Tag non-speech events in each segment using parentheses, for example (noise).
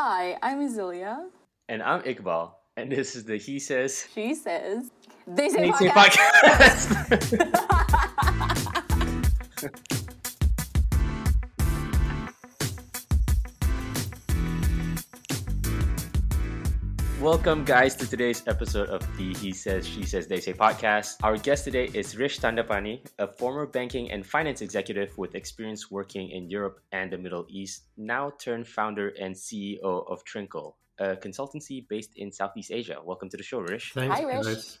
Hi, I'm Azealia. And I'm Iqbal. And this is the He Says, She Says, They Say Say podcast. (laughs) (laughs) Welcome, guys, to today's episode of the He Says, She Says, They Say podcast. Our guest today is Rish Tandapani, a former banking and finance executive with experience working in Europe and the Middle East, now turned founder and CEO of Trinkle, a consultancy based in Southeast Asia. Welcome to the show, Rish. Thanks, Hi, Rish. guys.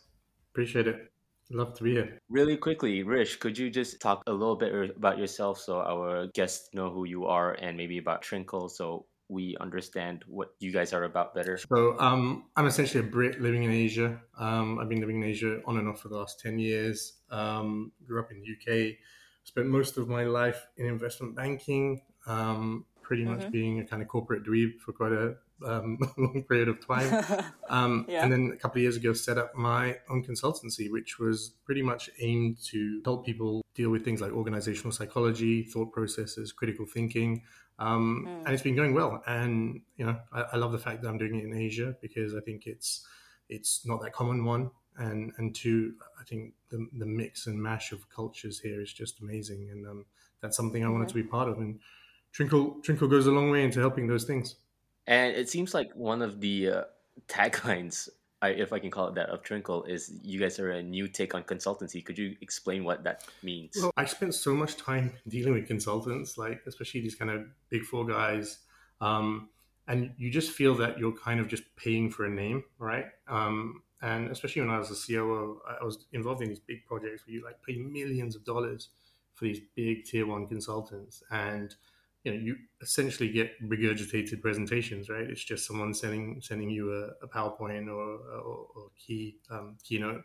Appreciate it. Love to be here. Really quickly, Rish, could you just talk a little bit about yourself so our guests know who you are and maybe about Trinkle so we understand what you guys are about better? So, um, I'm essentially a Brit living in Asia. Um, I've been living in Asia on and off for the last 10 years. Um, grew up in the UK. Spent most of my life in investment banking, um, pretty much Mhm. being a kind of corporate dweeb for quite a um, (laughs) long period of time. (laughs) Um, Yeah. And then a couple of years ago, set up my own consultancy, which was pretty much aimed to help people deal with things like organizational psychology, thought processes, critical thinking. Um, Mm. And it's been going well. And you know, I, I love the fact that I'm doing it in Asia because I think it's it's not that common. One and and two, I think the the mix and mash of cultures here is just amazing, and um, that's something I wanted to be part of. And Trinkle Trinkle goes a long way into helping those things. And it seems like one of the uh, taglines, I, if I can call it that, of Trinkle is you guys are a new take on consultancy. Could you explain what that means? Well, I spent so much time (laughs) dealing with consultants, like especially these kind of big four guys, um, and you just feel that you're kind of just paying for a name, right? Um, and especially when I was a COO, I was involved in these big projects where you like pay millions of dollars for these big tier one consultants, and you know you essentially get regurgitated presentations, right? It's just someone sending sending you a, a PowerPoint or, or, or key um, keynote.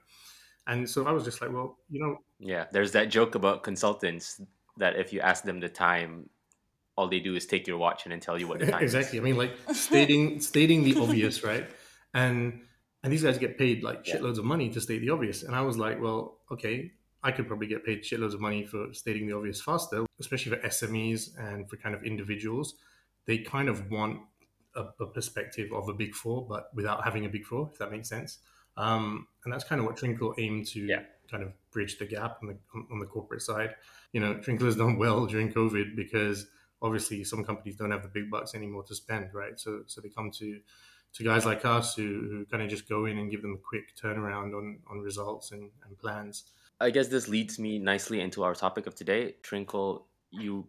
And so I was just like, well, you know, Yeah, there's that joke about consultants that if you ask them the time, all they do is take your watch and then tell you what the time is exactly. is. I mean, like (laughs) stating stating the obvious, right? And and these guys get paid like Yeah. shitloads of money to state the obvious. And I was like, well, okay, I could probably get paid shitloads of money for stating the obvious faster, especially for SMEs and for kind of individuals. They kind of want a, a perspective of a big four, but without having a big four, if that makes sense. Um, and that's kind of what Trinkle aimed to Yeah. kind of bridge the gap on the on the corporate side. You know, Trinkle has done well during COVID because obviously some companies don't have the big bucks anymore to spend, right? So so they come to to guys like us who, who kind of just go in and give them a quick turnaround on on results and, and plans. I guess this leads me nicely into our topic of today. Trinkle, you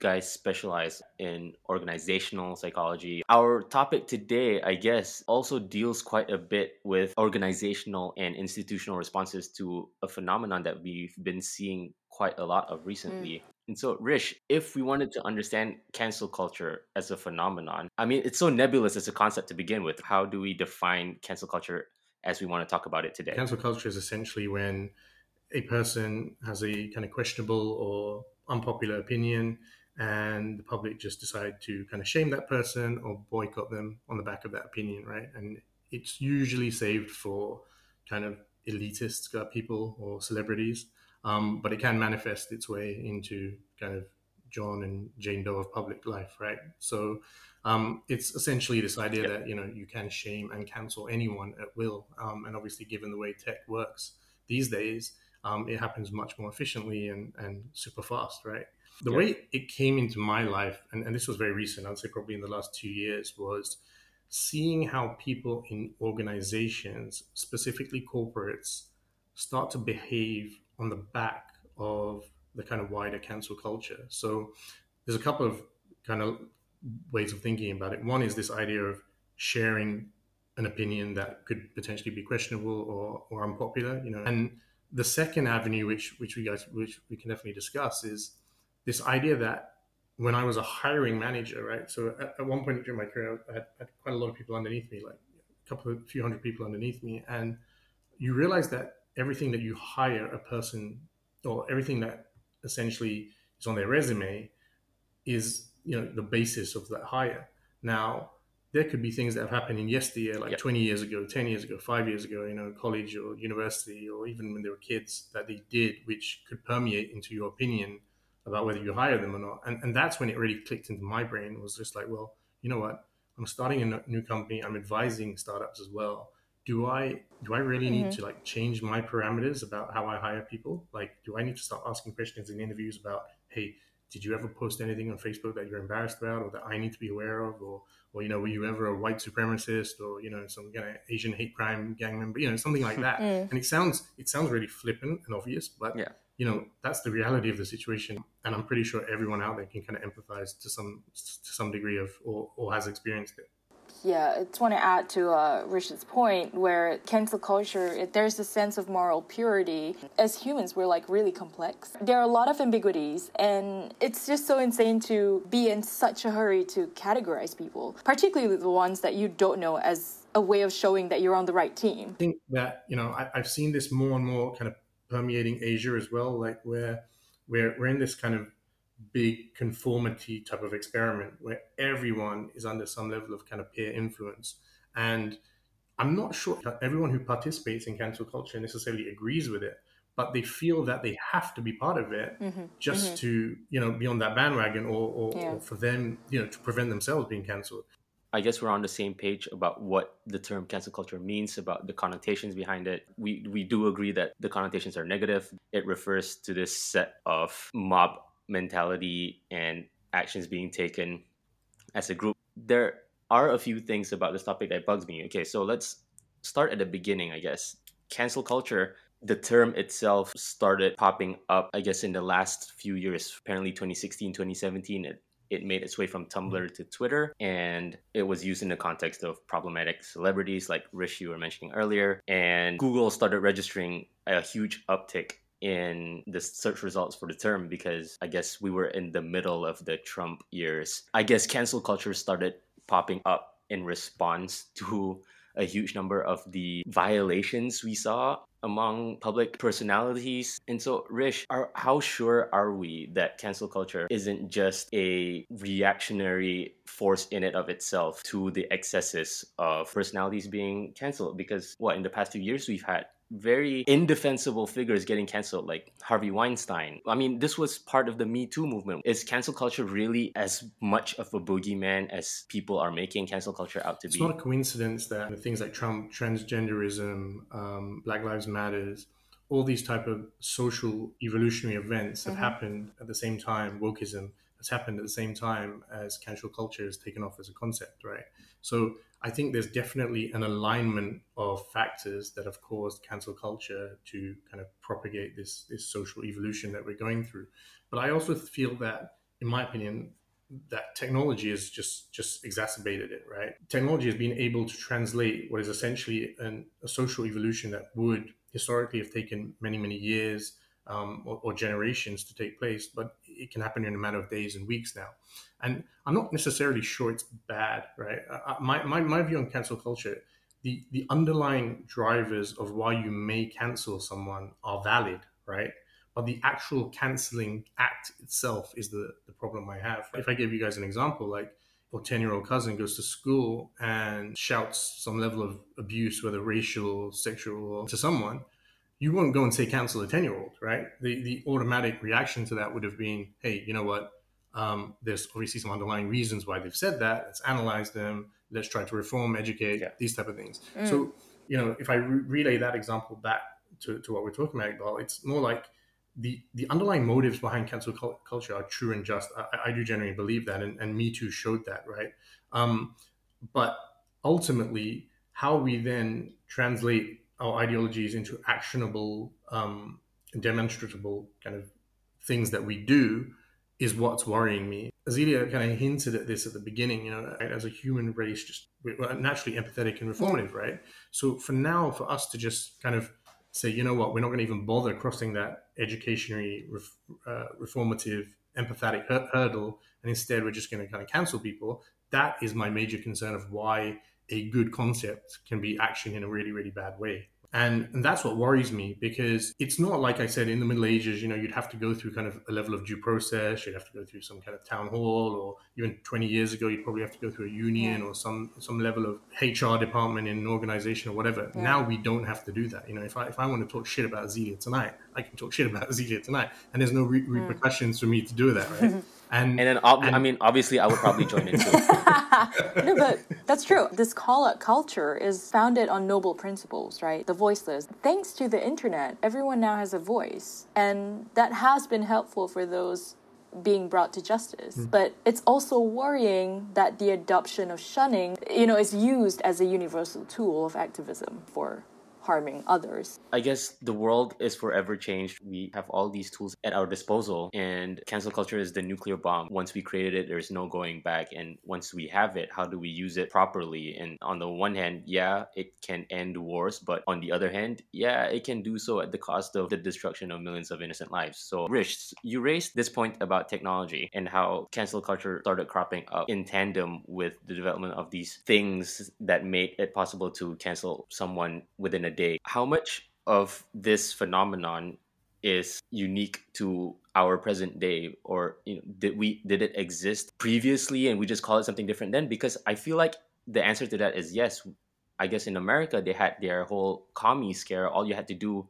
guys specialize in organizational psychology. Our topic today, I guess, also deals quite a bit with organizational and institutional responses to a phenomenon that we've been seeing quite a lot of recently. Mm. And so, Rish, if we wanted to understand cancel culture as a phenomenon, I mean, it's so nebulous as a concept to begin with. How do we define cancel culture as we want to talk about it today? Cancel culture is essentially when a person has a kind of questionable or unpopular opinion and the public just decide to kind of shame that person or boycott them on the back of that opinion, right? And it's usually saved for kind of elitist uh, people or celebrities, um, but it can manifest its way into kind of John and Jane Doe of public life, right? So um, it's essentially this idea Yep. that you know you can shame and cancel anyone at will, um, and obviously, given the way tech works these days, um, it happens much more efficiently and, and super fast, right? The Yeah. way it came into my life, and, and this was very recent, I'd say probably in the last two years, was seeing how people in organizations, specifically corporates, start to behave on the back of the kind of wider cancel culture. So there's a couple of kind of ways of thinking about it. One is this idea of sharing an opinion that could potentially be questionable or, or unpopular, you know. And the second avenue, which which we guys which we can definitely discuss, is this idea that when I was a hiring manager, right? So at, at one point during my career, I had, had quite a lot of people underneath me, like a couple of few hundred people underneath me, and you realize that everything that you hire a person or everything that essentially is on their resume is you know the basis of that hire. Now there could be things that have happened in yesteryear, like Yep. 20 years ago, 10 years ago, five years ago, you know, college or university, or even when they were kids that they did, which could permeate into your opinion about whether you hire them or not. And, and that's when it really clicked into my brain was just like, well, you know what? I'm starting a new company. I'm advising startups as well. Do I do I really need Mm-hmm. to like change my parameters about how I hire people? Like, do I need to start asking questions in interviews about, hey, did you ever post anything on Facebook that you're embarrassed about, or that I need to be aware of, or or you know, were you ever a white supremacist, or you know, some kind of Asian hate crime gang member, you know, something like that. Mm. And it sounds it sounds really flippant and obvious, but Yeah. you know, that's the reality of the situation. And I'm pretty sure everyone out there can kind of empathize to some to some degree of or, or has experienced it. Yeah, I just want to add to uh, Rish's point where cancel culture, there's a sense of moral purity. As humans, we're like really complex. There are a lot of ambiguities, and it's just so insane to be in such a hurry to categorize people, particularly the ones that you don't know as a way of showing that you're on the right team. I think that you know I, I've seen this more and more kind of permeating Asia as well, like where we're we're in this kind of big conformity type of experiment where everyone is under some level of kind of peer influence, and I'm not sure that everyone who participates in cancel culture necessarily agrees with it, but they feel that they have to be part of it mm-hmm. just mm-hmm. to you know be on that bandwagon or, or, Yeah. or for them you know to prevent themselves being cancelled. I guess we're on the same page about what the term cancel culture means, about the connotations behind it. We we do agree that the connotations are negative. It refers to this set of mob mentality and actions being taken as a group. There are a few things about this topic that bugs me. Okay, so let's start at the beginning, I guess. Cancel culture, the term itself started popping up, I guess, in the last few years. Apparently 2016, 2017, it it made its way from Tumblr to Twitter, and it was used in the context of problematic celebrities like Rish you were mentioning earlier. And Google started registering a huge uptick in the search results for the term because I guess we were in the middle of the Trump years. I guess cancel culture started popping up in response (laughs) to a huge number of the violations we saw among public personalities. And so, Rish, are, how sure are we that cancel culture isn't just a reactionary force in and of itself to the excesses of personalities being canceled? Because, what, in the past few years, we've had very indefensible figures getting canceled, like Harvey Weinstein. I mean, this was part of the Me Too movement. Is cancel culture really as much of a boogeyman as people are making cancel culture out to be? It's not a coincidence that things like Trump, transgenderism, um, Black Lives Matters, all these type of social evolutionary events have happened at the same time. Wokeism has happened at the same time as cancel culture has taken off as a concept, right? So I think there's definitely an alignment of factors that have caused cancel culture to kind of propagate this this social evolution that we're going through. But I also feel that, in my opinion, that technology has just just exacerbated it right technology has been able to translate what is essentially an, a social evolution that would historically have taken many many years um, or, or generations to take place but it can happen in a matter of days and weeks now and i'm not necessarily sure it's bad right uh, my, my, my view on cancel culture the, the underlying drivers of why you may cancel someone are valid right but the actual canceling act itself is the, the problem I have. If I give you guys an example, like your 10 year old cousin goes to school and shouts some level of abuse, whether racial, sexual, to someone, you won't go and say cancel a 10 year old, right? The, the automatic reaction to that would have been, hey, you know what? Um, there's obviously some underlying reasons why they've said that. Let's analyze them. Let's try to reform, educate, Yeah. these type of things. So, you know, if I re- relay that example back to, to what we're talking about, Iqbal, it's more like the the underlying motives behind cancel cul- culture are true and just. I, I do genuinely believe that, and, and Me Too showed that, right? Um, but ultimately, how we then translate our ideologies into actionable, um, demonstrable kind of things that we do is what's worrying me. Azealia kind of hinted at this at the beginning, you know, as a human race, just we're naturally empathetic and reformative, right? So for now, for us to just kind of say, you know what, we're not going to even bother crossing that educationary, uh, reformative, empathetic hur- hurdle, and instead we're just going to kind of cancel people. That is my major concern of why a good concept can be actioned in a really, really bad way. And, and that's what worries me because it's not like I said in the Middle Ages, you know, you'd have to go through kind of a level of due process, you'd have to go through some kind of town hall, or even 20 years ago, you'd probably have to go through a union or some some level of HR department in an organization or whatever. Now we don't have to do that. You know, if I if I want to talk shit about Azealia tonight, I can talk shit about (laughs) Azealia tonight, and there's no re- hmm. repercussions for me to do that, right? (laughs) And And then, ob- And- I mean, obviously, I would probably join in too. (laughs) (laughs) no, but that's true. This call out culture is founded on noble principles, right? The voiceless. Thanks to the internet, everyone now has a voice. And that has been helpful for those being brought to justice. Mm. But it's also worrying that the adoption of shunning, you know, is used as a universal tool of activism for harming others. I guess the world is forever changed. We have all these tools at our disposal, and cancel culture is the nuclear bomb. Once we created it, there's no going back. And once we have it, how do we use it properly? And on the one hand, yeah, it can end wars, but on the other hand, yeah, it can do so at the cost of the destruction of millions of innocent lives. So, Rish, you raised this point about technology and how cancel culture started cropping up in tandem with the development of these things that made it possible to cancel someone within a day. How much of this phenomenon is unique to our present day? Or you know did we did it exist previously and we just call it something different then? Because i feel like the answer to that is yes. I guess in america they had their whole commie scare. All you had to do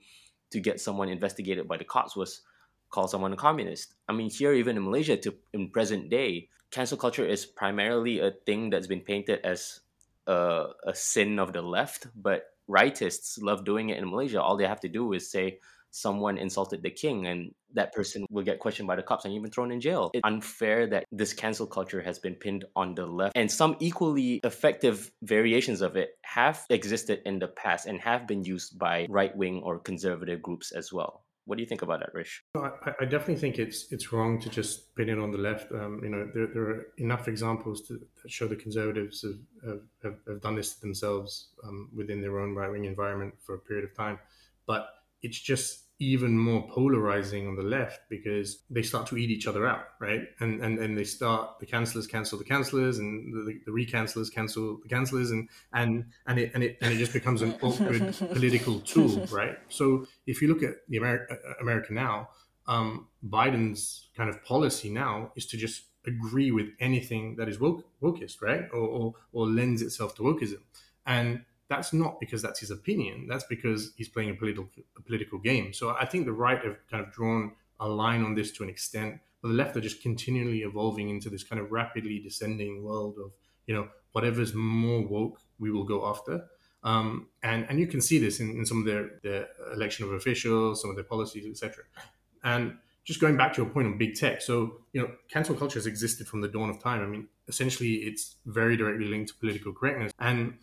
to get someone investigated by the cops was call someone a communist. I mean here even in malaysia to in present day cancel culture is primarily a thing that's been painted as a, a sin of the left but rightists love doing it in Malaysia. All they have to do is say someone insulted the king and that person will get questioned by the cops and even thrown in jail. It's unfair that this cancel culture has been pinned on the left and some equally effective variations of it have existed in the past and have been used by right-wing or conservative groups as well. What do you think about that, Rish? I, I, definitely think it's it's wrong to just pin it on the left. Um, you know, there, there, are enough examples to, that show the conservatives have, have, have done this to themselves um, within their own right wing environment for a period of time. But it's just even more polarizing on the left because they start to eat each other out, right? And and, and they start the cancelers cancel the cancelers and the, the recancelers cancel the cancelers and and and it and it and it just becomes an awkward (laughs) political tool, right? So if you look at the America, uh, America now, um, Biden's kind of policy now is to just agree with anything that is woke, wokist, right? Or, or or lends itself to wokeism, and that's not because that's his opinion. That's because he's playing a political a political game. So I think the right have kind of drawn a line on this to an extent, but the left are just continually evolving into this kind of rapidly descending world of you know whatever's more woke, we will go after. Um, and and you can see this in, in some of their their election of officials, some of their policies, etc. And just going back to your point on big tech, so you know, cancel culture has existed from the dawn of time. I mean, essentially, it's very directly linked to political correctness, and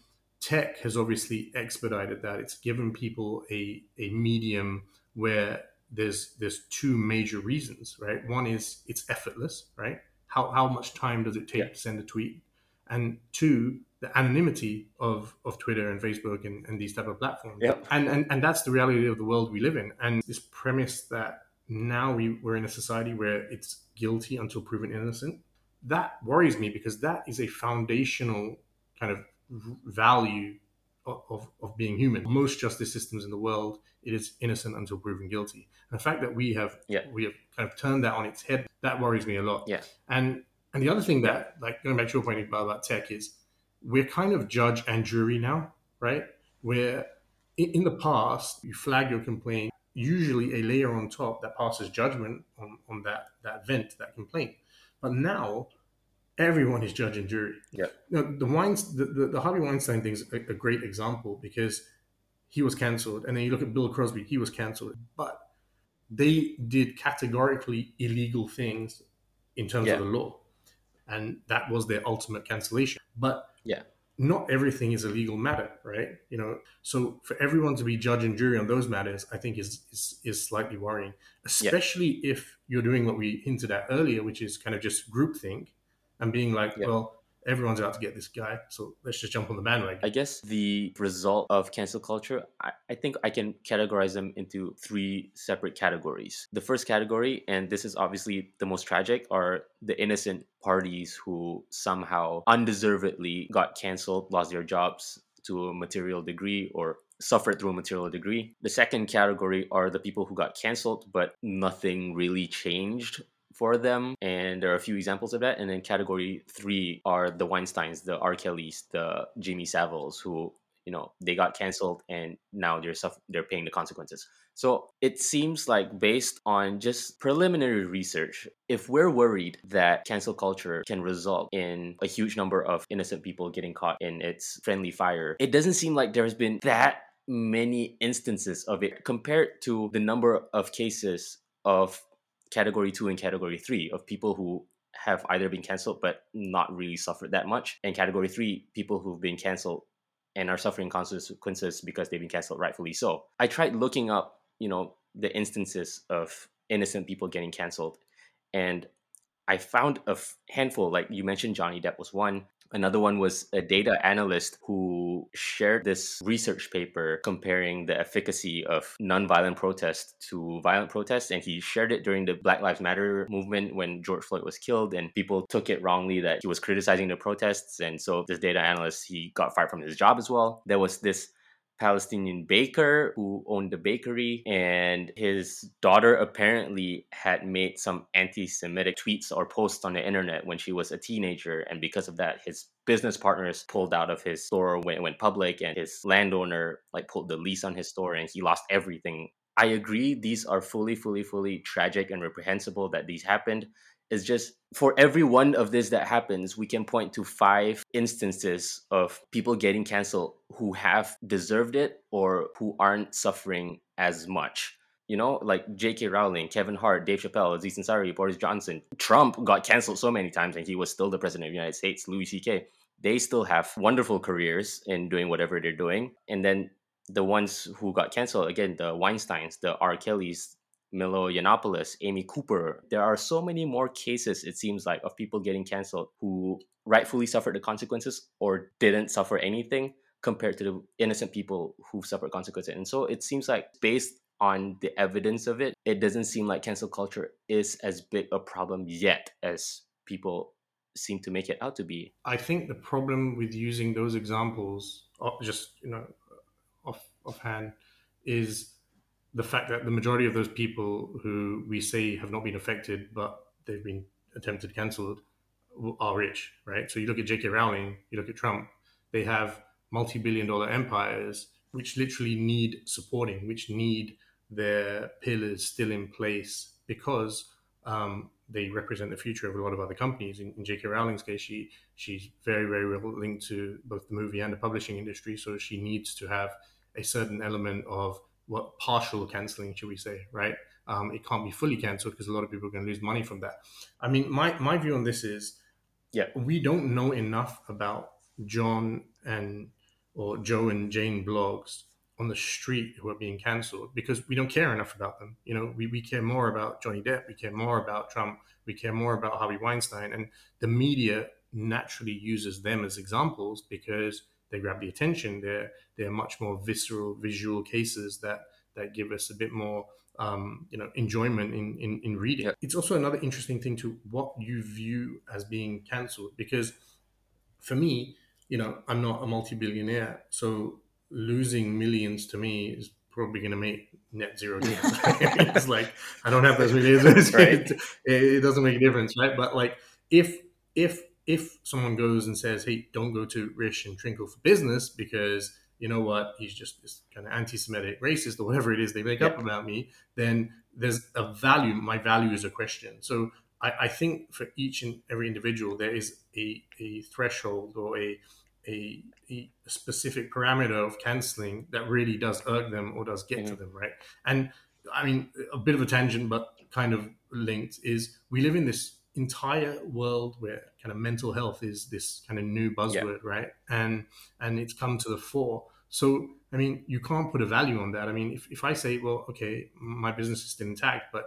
tech has obviously expedited that. It's given people a, a medium where there's there's two major reasons, right? One is it's effortless, right? How, how much time does it take yeah. to send a tweet? And two, the anonymity of, of Twitter and Facebook and, and these type of platforms. Yep. And, and and that's the reality of the world we live in. And this premise that now we, we're in a society where it's guilty until proven innocent, that worries me because that is a foundational kind of value of, of being human. Most justice systems in the world, it is innocent until proven guilty. And the fact that we have yeah. we have kind of turned that on its head, that worries me a lot. Yeah. And and the other thing that, like going back to your point about, about tech, is we're kind of judge and jury now, right? Where in, in the past you flag your complaint, usually a layer on top that passes judgment on, on that that vent, that complaint. But now everyone is judge and jury. Yeah. Now, the Weins, the, the, the Harvey Weinstein thing is a, a, great example because he was canceled, and then you look at Bill Cosby, he was canceled, but they did categorically illegal things in terms yeah. of the law, and that was their ultimate cancellation. But yeah. Not everything is a legal matter, right? You know, so for everyone to be judge and jury on those matters, I think is is, is slightly worrying, especially yeah. if you're doing what we hinted at earlier, which is kind of just groupthink and being like, yeah. well, everyone's out to get this guy, so let's just jump on the bandwagon. I guess the result of cancel culture, I, I think I can categorize them into three separate categories. The first category, and this is obviously the most tragic, are the innocent parties who somehow undeservedly got canceled, lost their jobs to a material degree, or suffered through a material degree. The second category are the people who got canceled, but nothing really changed for them. And there are a few examples of that. And then category three are the Weinsteins, the R. Kellys, the Jimmy Saviles, who you know they got canceled and now they're suff- they're paying the consequences so it seems like based on just preliminary research if we're worried that cancel culture can result in a huge number of innocent people getting caught in its friendly fire it doesn't seem like there's been that many instances of it compared to the number of cases of category 2 and category 3 of people who have either been canceled but not really suffered that much. And category 3 people who've been canceled and are suffering consequences because they've been canceled rightfully so. I tried looking up you know the instances of innocent people getting canceled. And i found a f- handful like you mentioned johnny depp was one Another one was a data analyst who shared this research paper comparing the efficacy of nonviolent protest to violent protest. And he shared it during the Black Lives Matter movement when George Floyd was killed. And people took it wrongly that he was criticizing the protests. And so this data analyst, he got fired from his job as well. There was this Palestinian baker who owned a bakery, and his daughter apparently had made some anti Semitic tweets or posts on the internet when she was a teenager. And because of that, his business partners pulled out of his store when it went public, and his landowner like pulled the lease on his store, and he lost everything. I agree, these are fully, fully, fully tragic and reprehensible that these happened. It's just for every one of this that happens, we can point to five instances of people getting canceled who have deserved it or who aren't suffering as much. You know, like J.K. Rowling, Kevin Hart, Dave Chappelle, Aziz Ansari, Boris Johnson. Trump got canceled so many times and he was still the president of the United States. Louis C.K. They still have wonderful careers in doing whatever they're doing. And then the ones who got canceled, again, the Weinsteins, the R. Kellys, Milo Yiannopoulos, Amy Cooper. There are so many more cases, it seems like, of people getting canceled who rightfully suffered the consequences or didn't suffer anything compared to the innocent people who suffered consequences. And so it seems like based on the evidence of it, it doesn't seem like cancel culture is as big a problem yet as people seem to make it out to be. I think the problem with using those examples, uh, just you know, off offhand, is the fact that the majority of those people who we say have not been affected but they've been attempted cancelled are rich, right? So you look at J.K. Rowling, you look at Trump, they have multi-billion dollar empires which literally need supporting, which need their pillars still in place because um, they represent the future of a lot of other companies. In, in J.K. Rowling's case, she she's very very well linked to both the movie and the publishing industry, so she needs to have a certain element of what partial canceling, should we say, right? Um, it can't be fully cancelled because a lot of people are going to lose money from that. I mean, my, my view on this is, yeah, we don't know enough about John and or Joe and Jane Bloggs on the street who are being cancelled because we don't care enough about them. You know, we, we care more about Johnny Depp, we care more about Trump, we care more about Harvey Weinstein, and the media naturally uses them as examples because they grab the attention. They're they're much more visceral, visual cases that that give us a bit more um, you know enjoyment in in, in reading. Yeah. It's also another interesting thing to what you view as being cancelled because for me, you know, I'm not a multi-billionaire, so losing millions to me is probably going to make net zero difference. (laughs) it's like I don't have those millions. (laughs) right. (laughs) it, it doesn't make a difference, right? But like if if if someone goes and says, "Hey, don't go to Rish and Trinkle for business because you know what, he's just this kind of anti-Semitic, racist, or whatever it is they make up about me," then there's a value. My value is a question. So I, I think for each and every individual, there is a, a threshold or a, a, a specific parameter of canceling that really does irk them or does get mm-hmm. to them, right? And I mean, a bit of a tangent, but kind of linked is we live in this entire world where kind of mental health is this kind of new buzzword, yeah. right? And and it's come to the fore. So I mean, you can't put a value on that. I mean, if, if I say, well, okay, my business is still intact, but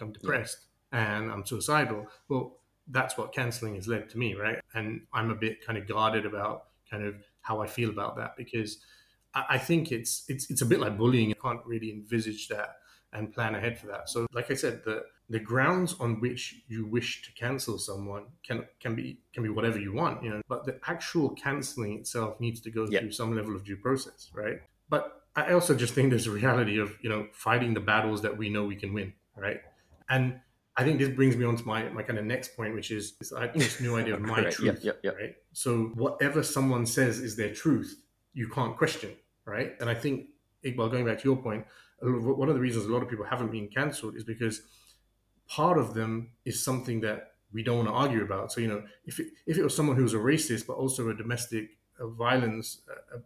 I'm depressed yeah. and I'm suicidal, well, that's what canceling has led to me, right? And I'm a bit kind of guarded about kind of how I feel about that because I, I think it's it's it's a bit like bullying. You can't really envisage that and plan ahead for that. So, like I said, the the grounds on which you wish to cancel someone can can be can be whatever you want, you know. But the actual canceling itself needs to go yeah. through some level of due process, right? But I also just think there's a reality of you know fighting the battles that we know we can win, right? And I think this brings me on to my, my kind of next point, which is this, this new idea of (laughs) my truth, yep, yep, yep. right? So whatever someone says is their truth, you can't question, right? And I think, Iqbal, going back to your point, one of the reasons a lot of people haven't been cancelled is because part of them is something that we don't want to argue about. So, you know, if it, if it was someone who was a racist but also a domestic violence,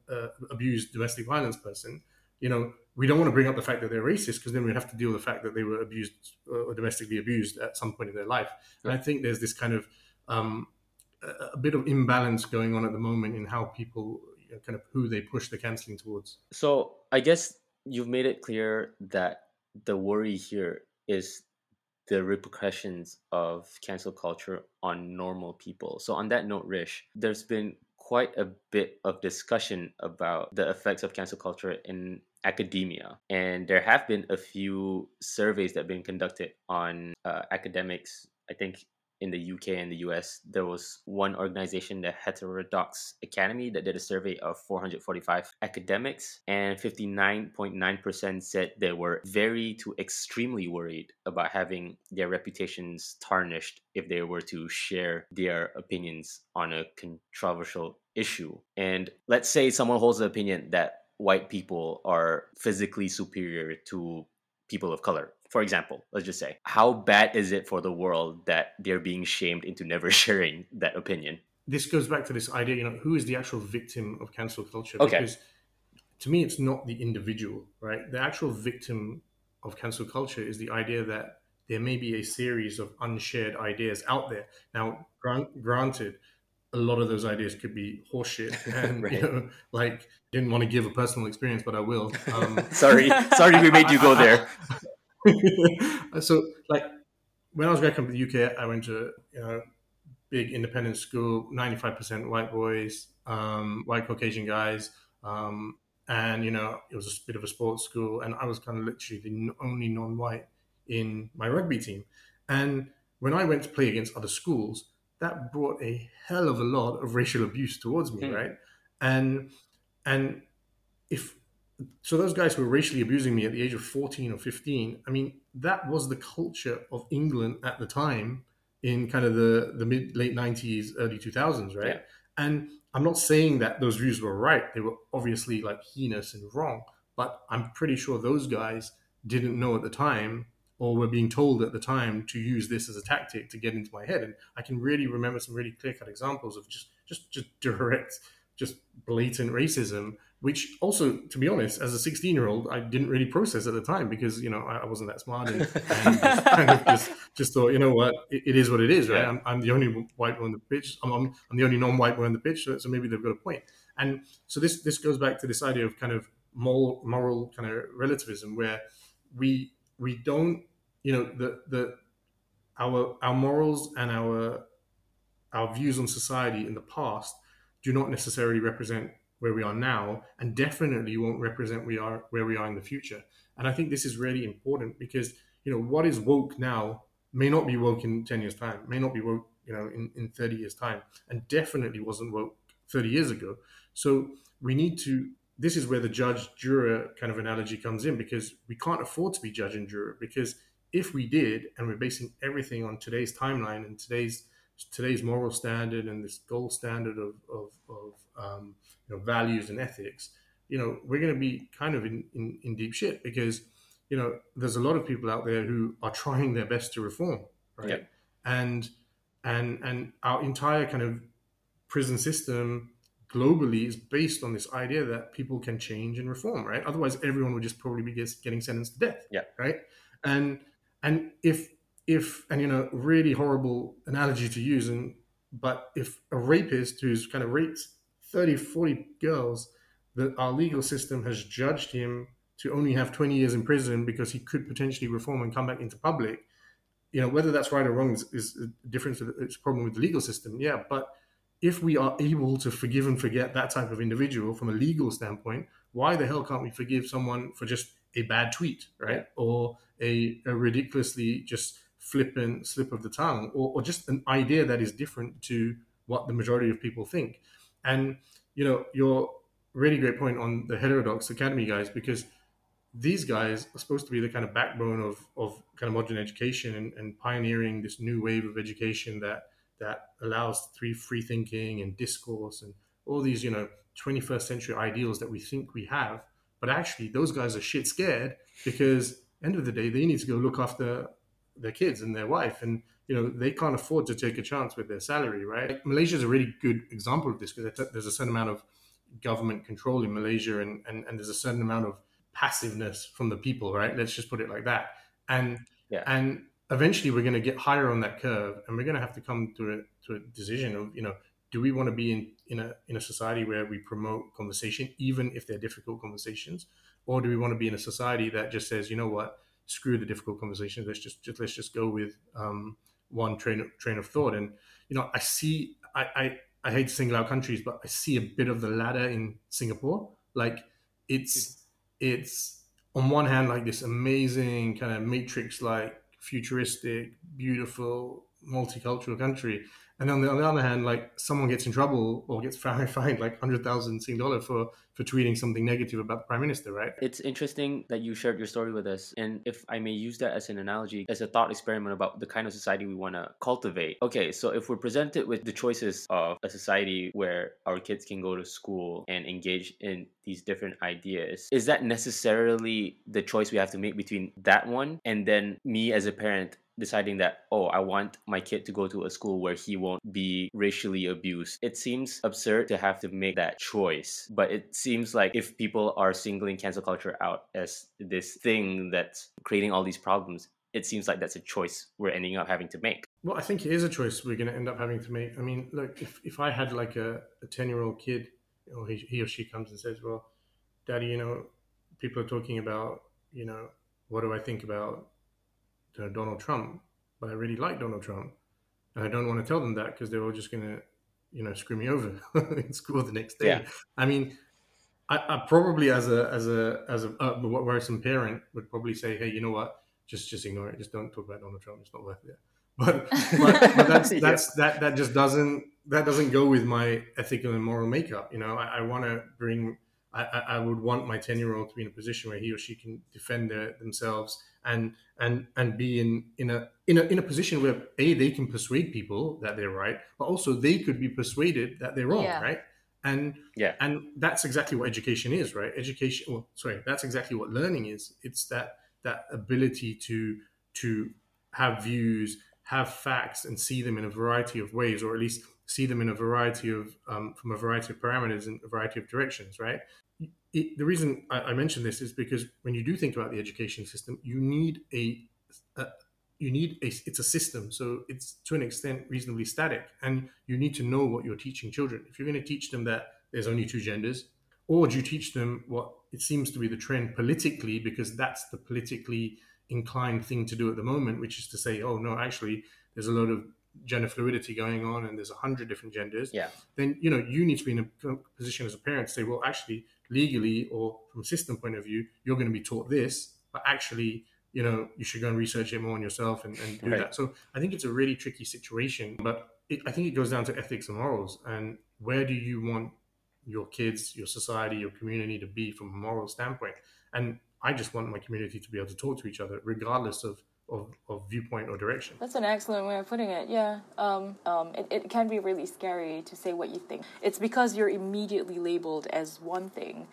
uh, uh, abused domestic violence person, you know, we don't want to bring up the fact that they're racist because then we have to deal with the fact that they were abused uh, or domestically abused at some point in their life. And I think there's this kind of um, a bit of imbalance going on at the moment in how people you know, kind of who they push the canceling towards. So I guess you've made it clear that the worry here is the repercussions of cancel culture on normal people. So on that note, Rish, there's been quite a bit of discussion about the effects of cancel culture in academia. And there have been a few surveys that have been conducted on uh, academics, I think in the UK and the US, there was one organization, the Heterodox Academy, that did a survey of 445 academics, and 59.9% said they were very to extremely worried about having their reputations tarnished if they were to share their opinions on a controversial issue. And let's say someone holds the opinion that white people are physically superior to people of color for example, let's just say, how bad is it for the world that they're being shamed into never (laughs) sharing that opinion? This goes back to this idea, you know, who is the actual victim of cancel culture? Okay. Because to me, it's not the individual, right? The actual victim of cancel culture is the idea that there may be a series of unshared ideas out there. Now, grant, granted, a lot of those ideas could be horseshit, (laughs) and right. you know, like didn't want to give a personal experience, but I will. Um, (laughs) sorry, sorry, we made you go there. (laughs) so like when I was back in the UK, I went to you know big independent school, ninety five percent white boys, um, white Caucasian guys, um, and you know it was a bit of a sports school, and I was kind of literally the only non white in my rugby team, and when I went to play against other schools, that brought a hell of a lot of racial abuse towards me, mm. right? And and if so those guys who were racially abusing me at the age of 14 or 15 i mean that was the culture of england at the time in kind of the the mid late 90s early 2000s right? Yeah. and i'm not saying that those views were right. They were obviously like heinous and wrong but i'm pretty sure those guys didn't know at the time or were being told at the time to use this as a tactic to get into my head. And i can really remember some really clear cut examples of just just just direct just blatant racism which also, to be honest, as a 16 year old, I didn't really process at the time because, you know, I, I wasn't that smart and, (laughs) and just kind of just, just thought, you know what, it, it is what it is, right? Yeah. I'm, I'm, the only white one on the pitch. I'm, I'm, I'm the only non white one on the pitch. So, so, maybe they've got a point. And so this, this goes back to this idea of kind of moral, moral kind of relativism where we, we don't, you know, the, the, our, our morals and our, our views on society in the past do not necessarily represent where we are now and definitely won't represent we are where we are in the future. And i think this is really important because you know what is woke now may not be woke in 10 years time may not be woke you know in, in 30 years time and definitely wasn't woke 30 years ago. So we need to this is where the judge juror kind of analogy comes in because we can't afford to be judge and juror because if we did and we're basing everything on today's timeline and today's today's moral standard and this gold standard of, of, of um, you know, values and ethics, you know, we're going to be kind of in, in, in deep shit because, you know, there's a lot of people out there who are trying their best to reform, right? Yep. And and and our entire kind of prison system globally is based on this idea that people can change and reform, right? Otherwise, everyone would just probably be getting sentenced to death, yeah, right? And and if if and you know really horrible analogy to use and but if a rapist who's kind of raped 30 40 girls that our legal system has judged him to only have 20 years in prison because he could potentially reform and come back into public. You know whether that's right or wrong is, is a difference it's a problem with the legal system yeah but if we are able to forgive and forget that type of individual from a legal standpoint why the hell can't we forgive someone for just a bad tweet right? Or a, a ridiculously just flippant slip of the tongue or, or just an idea that is different to what the majority of people think. And, you know, your really great point on the heterodox academy guys, because these guys are supposed to be the kind of backbone of, of kind of modern education and, and pioneering this new wave of education that that allows free free thinking and discourse and all these, you know, 21st century ideals that we think we have. But actually, those guys are shit scared because end of the day, they need to go look after their kids and their wife, and you know they can't afford to take a chance with their salary, right? Malaysia is a really good example of this because there's a certain amount of government control in Malaysia, and, and and there's a certain amount of passiveness from the people, right? Let's just put it like that, and yeah. and eventually we're going to get higher on that curve, and we're going to have to come to a to a decision of you know do we want to be in, in a in a society where we promote conversation even if they're difficult conversations or do we want to be in a society that just says you know what screw the difficult conversations. Let's just, just let's just go with um, one train of, train of thought. And you know i see I, I i hate to single out countries but i see a bit of the latter in singapore. Like it's it's on one hand like this amazing kind of matrix like futuristic beautiful multicultural country and on the, on the other hand, like someone gets in trouble or gets (laughs) fined like hundred thousand Sing dollar for for tweeting something negative about the prime minister, right? It's interesting that you shared your story with us, and if I may use that as an analogy, as a thought experiment about the kind of society we want to cultivate. Okay, so if we're presented with the choices of a society where our kids can go to school and engage in these different ideas, is that necessarily the choice we have to make between that one and then me as a parent deciding that oh i want my kid to go to a school where he won't be racially abused. It seems absurd to have to make that choice but it seems like if people are singling cancel culture out as this thing that's creating all these problems it seems like that's a choice we're ending up having to make. Well i think it is a choice we're going to end up having to make. I mean look if, if i had like a 10 year old kid or he, he or she comes and says well daddy you know people are talking about you know what do i think about to Donald Trump, but I really like Donald Trump, and I don't want to tell them that because they're all just going to, you know, screw me over (laughs) in school the next day. Yeah. I mean, I, I, probably as a as a as a uh, worrisome parent would probably say, hey, you know what, just just ignore it, just don't talk about Donald Trump. It's not worth it. But but, but that's (laughs) that's yeah. that that just doesn't that doesn't go with my ethical and moral makeup. You know, I, I want to bring. I, I would want my ten year old to be in a position where he or she can defend their, themselves and and and be in in a in a in a position where a they can persuade people that they're right, but also they could be persuaded that they're wrong, yeah. right? And yeah, and that's exactly what education is, right? Education. Well, sorry, that's exactly what learning is. It's that that ability to to have views, have facts, and see them in a variety of ways, or at least see them in a variety of um, from a variety of parameters in a variety of directions, right? it, the reason I, I mention this is because when you do think about the education system, you need a, a you need a it's a system so it's to an extent reasonably static and you need to know what you're teaching children if you're going to teach them that there's only two genders or do you teach them what it seems to be the trend politically because that's the politically inclined thing to do at the moment which is to say oh no actually there's a lot of gender fluidity going on and there's a hundred different genders yeah then you know you need to be in a position as a parent to say well actually legally or from a system point of view, you're going to be taught this, but actually, you know, you should go and research it more on yourself and, and do right. that. So I think it's a really tricky situation, but it, I think it goes down to ethics and morals. And where do you want your kids, your society, your community to be from a moral standpoint? And I just want my community to be able to talk to each other, regardless of of, of viewpoint or direction. That's an excellent way of putting it. Yeah, um, um, it, it can be really scary to say what you think. It's because you're immediately labeled as one thing.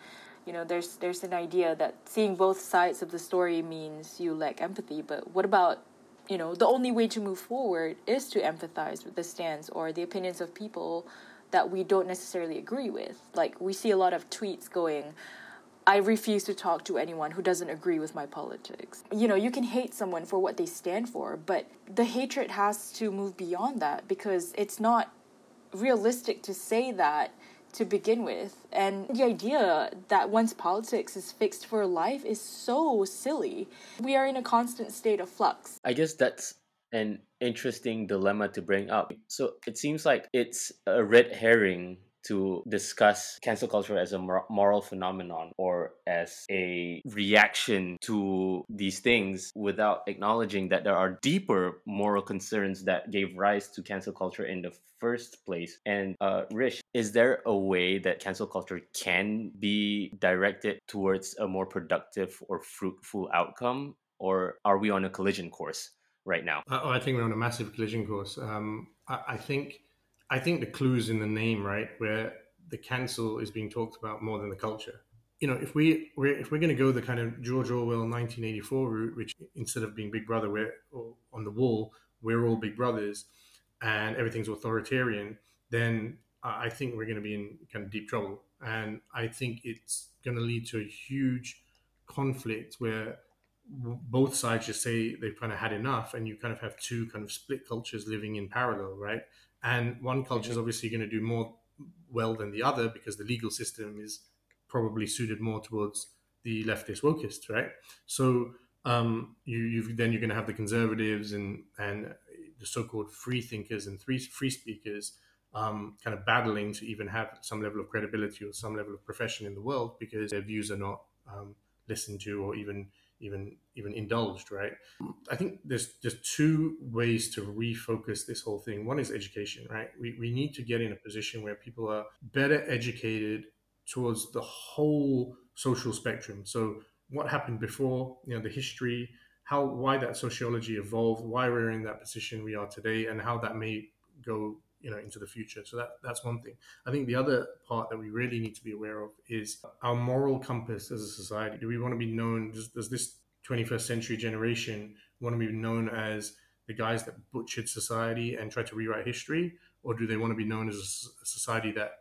You know, there's there's an idea that seeing both sides of the story means you lack empathy. But what about you know the only way to move forward is to empathize with the stance or the opinions of people that we don't necessarily agree with. Like we see a lot of tweets going I refuse to talk to anyone who doesn't agree with my politics. You know, you can hate someone for what they stand for, but the hatred has to move beyond that because it's not realistic to say that to begin with. And the idea that one's politics is fixed for life is so silly. We are in a constant state of flux. I guess that's an interesting dilemma to bring up. So it seems like it's a red herring to discuss cancel culture as a moral phenomenon or as a reaction to these things without acknowledging that there are deeper moral concerns that gave rise to cancel culture in the first place. And uh, Rish, is there a way that cancel culture can be directed towards a more productive or fruitful outcome? Or are we on a collision course right now? Uh, oh, I think we're on a massive collision course. Um, I, I think I think the clue's in the name, right? Where the cancel is being talked about more than the culture. You know, if we we're, if we're going to go the kind of George Orwell 1984 route, which instead of being Big Brother, we're on the wall, we're all Big Brothers, and everything's authoritarian, then I think we're going to be in kind of deep trouble. And I think it's going to lead to a huge conflict where both sides just say they've kind of had enough, and you kind of have two kind of split cultures living in parallel, right? And one culture is obviously going to do more well than the other because the legal system is probably suited more towards the leftist wokists, right? So um, you you've, then you're going to have the conservatives and and the so-called free thinkers and free free speakers um, kind of battling to even have some level of credibility or some level of profession in the world because their views are not um, listened to or even even even indulged right? I think there's just two ways to refocus this whole thing. One is education right? We, we need to get in a position where people are better educated towards the whole social spectrum. So what happened before you know the history how why that sociology evolved why we're in that position we are today and how that may go you know into the future. So that that's one thing. I think the other part that we really need to be aware of is our moral compass as a society. Do we want to be known does, does this 21st century generation want to be known as the guys that butchered society and tried to rewrite history? Or do they want to be known as a society that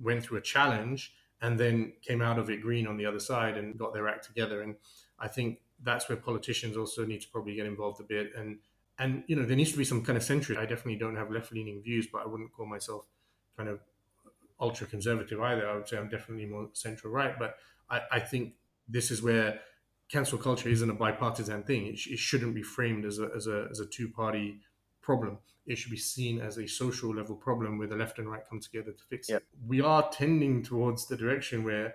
went through a challenge and then came out of it green on the other side and got their act together? And i think that's where politicians also need to probably get involved a bit and and you know there needs to be some kind of centrist. I definitely don't have left leaning views, but I wouldn't call myself kind of ultra conservative either. I would say I'm definitely more central right, but I, I think this is where cancel culture isn't a bipartisan thing. It, sh- it shouldn't be framed as a as a as a two party problem. It should be seen as a social level problem where the left and right come together to fix yep. it. We are tending towards the direction where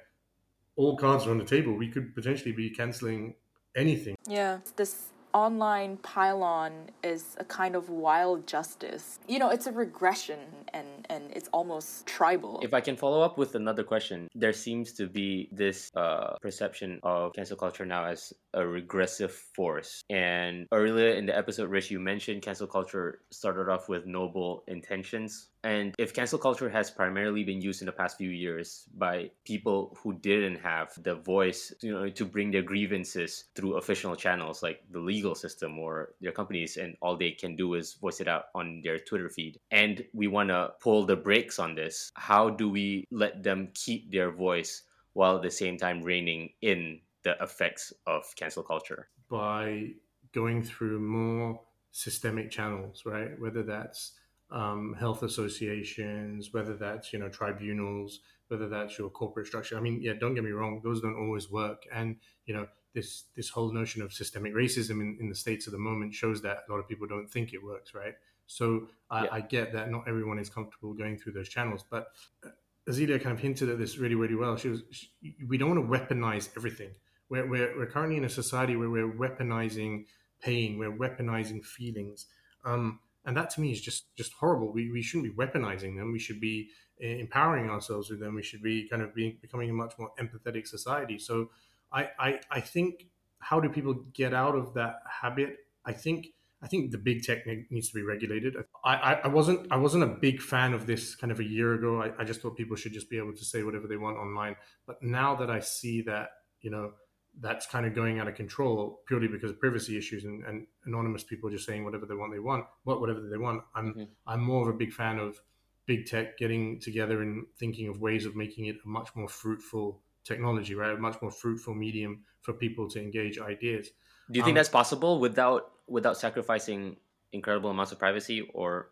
all cards are on the table. We could potentially be canceling anything. Yeah, this online pile-on is a kind of wild justice. You know, it's a regression and, and it's almost tribal. If I can follow up with another question, there seems to be this uh, perception of cancel culture now as a regressive force. And earlier in the episode, Rish, you mentioned cancel culture started off with noble intentions. And if cancel culture has primarily been used in the past few years by people who didn't have the voice, you know, to bring their grievances through official channels like the legal system or their companies, and all they can do is voice it out on their Twitter feed. And we want to pull the brakes on this. How do we let them keep their voice while at the same time reining in the effects of cancel culture? By going through more systemic channels, right? Whether that's um, health associations, whether that's you know tribunals, whether that's your corporate structure. I mean, yeah, don't get me wrong; those don't always work. And you know, this this whole notion of systemic racism in, in the states at the moment shows that a lot of people don't think it works, right? So I, yeah. I get that not everyone is comfortable going through those channels, but uh, Azealia kind of hinted at this really, really well. She was, she, we don't want to weaponize everything. We're, we're, we're currently in a society where we're weaponizing pain, we're weaponizing feelings. Um, and that to me is just just horrible. We, we shouldn't be weaponizing them. We should be eh, empowering ourselves with them. We should be kind of being becoming a much more empathetic society. So I, I I think how do people get out of that habit? I think I think the big tech needs to be regulated. I, I, I, wasn't I wasn't a big fan of this kind of a year ago. I, I just thought people should just be able to say whatever they want online. But now that I see that you know that's kind of going out of control purely because of privacy issues and, and anonymous people just saying whatever they want they want what whatever they want. I'm mm-hmm. i'm more of a big fan of big tech getting together and thinking of ways of making it a much more fruitful technology right? A much more fruitful medium for people to engage ideas. Do you think um, that's possible without without sacrificing incredible amounts of privacy or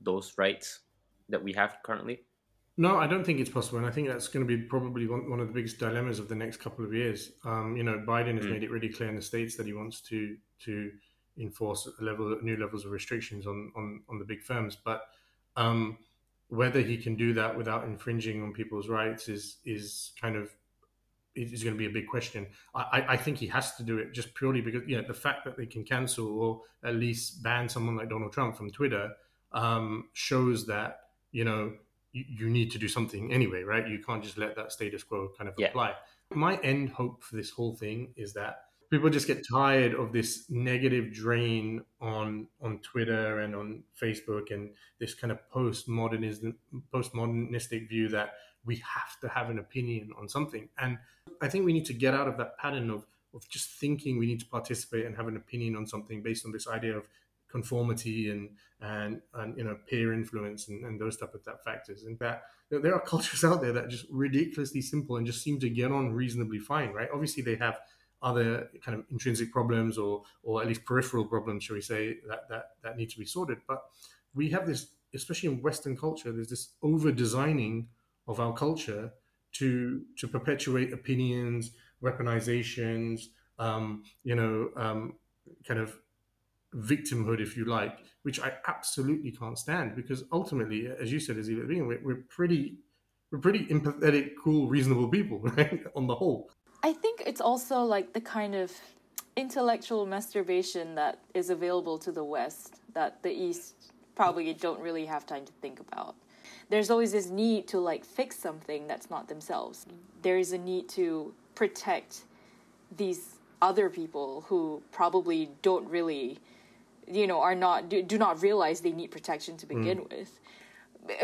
those rights that we have currently no, I don't think it's possible, and I think that's going to be probably one, one of the biggest dilemmas of the next couple of years. Um, you know, Biden has mm. made it really clear in the states that he wants to to enforce a level new levels of restrictions on on, on the big firms, but um, whether he can do that without infringing on people's rights is is kind of is going to be a big question. I, I think he has to do it just purely because you know the fact that they can cancel or at least ban someone like Donald Trump from Twitter um, shows that you know you, you need to do something anyway, right? You can't just let that status quo kind of yeah. apply. My end hope for this whole thing is that people just get tired of this negative drain on on Twitter and on Facebook and this kind of postmodernism postmodernistic view that we have to have an opinion on something. And I think we need to get out of that pattern of of just thinking we need to participate and have an opinion on something based on this idea of conformity and and, and you know peer influence and, and those type of that factors. And that there are (laughs) cultures out there that are just ridiculously simple and just seem to get on reasonably fine right? Obviously they have other kind of intrinsic problems or or at least peripheral problems shall we say that that that need to be sorted. But we have this especially in western culture there's this over designing of our culture to to perpetuate opinions weaponizations um, you know um, kind of victimhood, if you like, which I absolutely can't stand because ultimately, as you said, as we're, we're pretty, we're pretty empathetic, cool, reasonable people, (laughs) right? On the whole. I think it's also like the kind of intellectual masturbation that is available to the West that the East probably don't really have time to think about. There's always this need to like fix something that's not themselves. There is a need to protect these other people who probably don't really you know are not do, do not realize they need protection to begin mm. with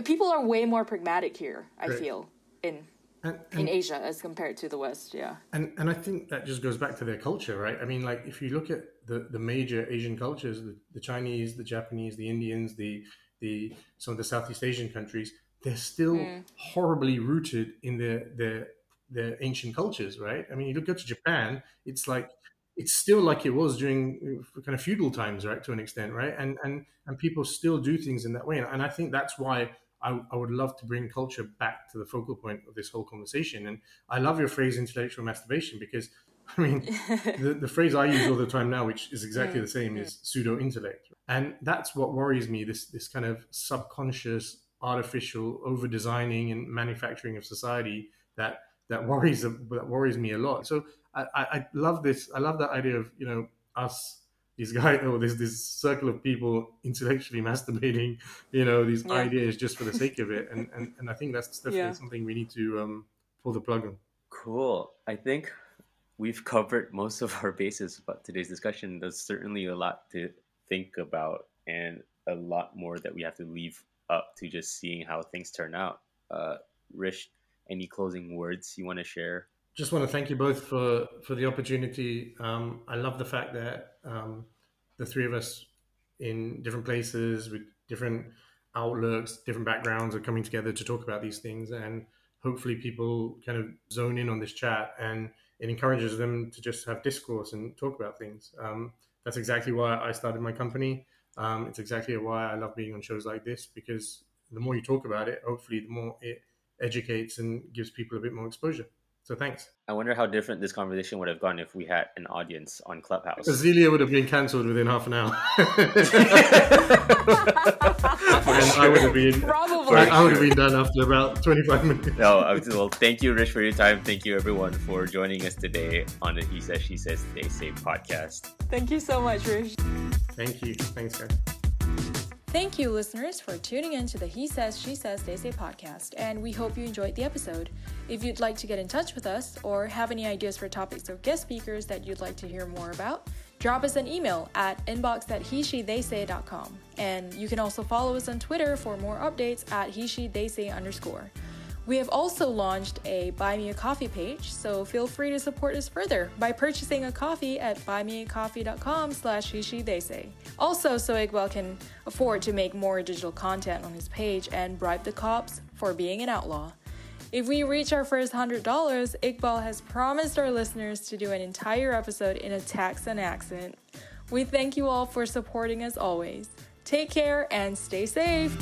people are way more pragmatic here i right. feel in and, and, in asia as compared to the west yeah and and i think that just goes back to their culture right i mean like if you look at the the major asian cultures the, the chinese the japanese the indians the the some of the southeast asian countries they're still mm. horribly rooted in their their their ancient cultures right i mean you look to japan it's like it's still like it was during uh, kind of feudal times, right, to an extent, right? And and and people still do things in that way, and I think that's why I, I would love to bring culture back to the focal point of this whole conversation. And I love your phrase intellectual masturbation because (laughs) I mean (laughs) the, the phrase I use all the time now, which is exactly the same, is pseudo intellect, and that's what worries me. This this kind of subconscious, artificial over designing and manufacturing of society that that worries that worries me a lot. So I, I love this. I love that idea of you know us these guys or this this circle of people intellectually (laughs) masturbating you know these yeah. ideas just for the sake of it and and, and i think that's (laughs) definitely yeah. something we need to um, pull the plug on cool i think we've covered most of our bases about today's discussion there's certainly a lot to think about and a lot more that we have to leave up to just seeing how things turn out uh Rish, any closing words you want to share just want to thank you both for for the opportunity. Um, I love the fact that um, the three of us in different places with different outlooks, different backgrounds are coming together to talk about these things, and hopefully people kind of zone in on this chat, and it encourages them to just have discourse and talk about things. Um, that's exactly why I started my company. Um, it's exactly why I love being on shows like this because the more you talk about it, hopefully, the more it educates and gives people a bit more exposure. So thanks. I wonder how different this conversation would have gone if we had an audience on Clubhouse. Azealia would have been cancelled within half an hour. (laughs) and I would have been probably. I would have been done after about twenty-five minutes. No, well, thank you, Rish, for your time. Thank you, everyone, for joining us today on the He Says She Says They Say podcast. Thank you so much, Rish. Thank you. Thanks, guys. Thank you, listeners, for tuning in to the He Says, She Says, They Say podcast, and we hope you enjoyed the episode. If you'd like to get in touch with us or have any ideas for topics or guest speakers that you'd like to hear more about, drop us an email at inbox at he, she, they say.com. And you can also follow us on Twitter for more updates at he, she, they say underscore. We have also launched a Buy Me a Coffee page, so feel free to support us further by purchasing a coffee at buymeacoffee.com slash say. Also, so Iqbal can afford to make more digital content on his page and bribe the cops for being an outlaw. If we reach our first $100, Iqbal has promised our listeners to do an entire episode in a Texan accent. We thank you all for supporting us always. Take care and stay safe.